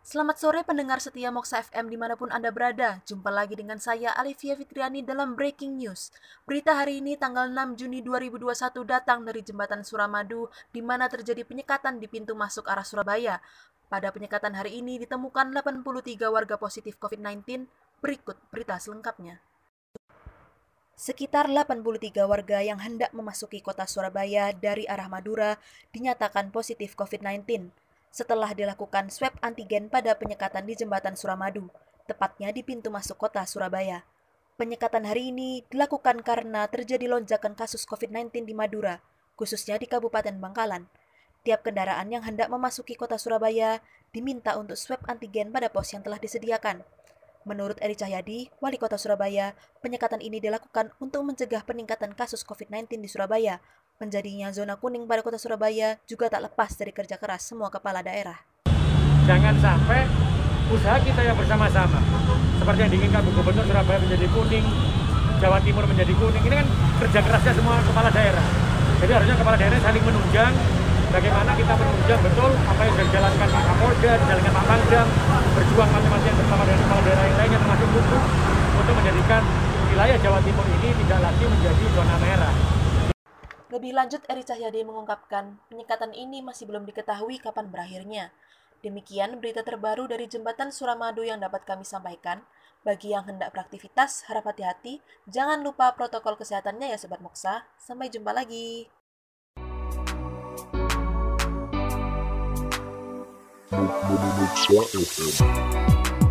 Selamat sore pendengar setia Moksa FM di mana pun Anda berada. Jumpa lagi dengan saya Alivia Fitriani dalam Breaking News. Berita hari ini tanggal 6 Juni 2021 datang dari Jembatan Suramadu di mana terjadi penyekatan di pintu masuk arah Surabaya. Pada penyekatan hari ini ditemukan 83 warga positif COVID-19. Berikut berita selengkapnya. Sekitar 83 warga yang hendak memasuki kota Surabaya dari arah Madura dinyatakan positif COVID-19 setelah dilakukan swab antigen pada penyekatan di Jembatan Suramadu, tepatnya di pintu masuk kota Surabaya. Penyekatan hari ini dilakukan karena terjadi lonjakan kasus COVID-19 di Madura, khususnya di Kabupaten Bangkalan. Tiap kendaraan yang hendak memasuki kota Surabaya diminta untuk swab antigen pada pos yang telah disediakan. Menurut Eri Cahyadi, Wali Kota Surabaya, penyekatan ini dilakukan untuk mencegah peningkatan kasus COVID-19 di Surabaya. Menjadinya zona kuning pada Kota Surabaya juga tak lepas dari kerja keras semua kepala daerah. Jangan sampai usaha kita yang bersama-sama, seperti yang diinginkan Gubernur Surabaya menjadi kuning, Jawa Timur menjadi kuning, ini kan kerja kerasnya semua kepala daerah. Jadi harusnya kepala daerah saling menunjang bagaimana kita menunjang betul apa yang sudah dijalankan Pak Kapolda, dijalankan Pak Pangdam, berjuang masing-masing bersama dengan kepala daerah yang lainnya termasuk buku untuk menjadikan wilayah Jawa Timur ini tidak lagi menjadi zona merah. Lebih lanjut, Eri Cahyadi mengungkapkan penyekatan ini masih belum diketahui kapan berakhirnya. Demikian berita terbaru dari Jembatan Suramadu yang dapat kami sampaikan. Bagi yang hendak beraktivitas, harap hati-hati. Jangan lupa protokol kesehatannya ya Sobat Moksa. Sampai jumpa lagi. Moksa FM.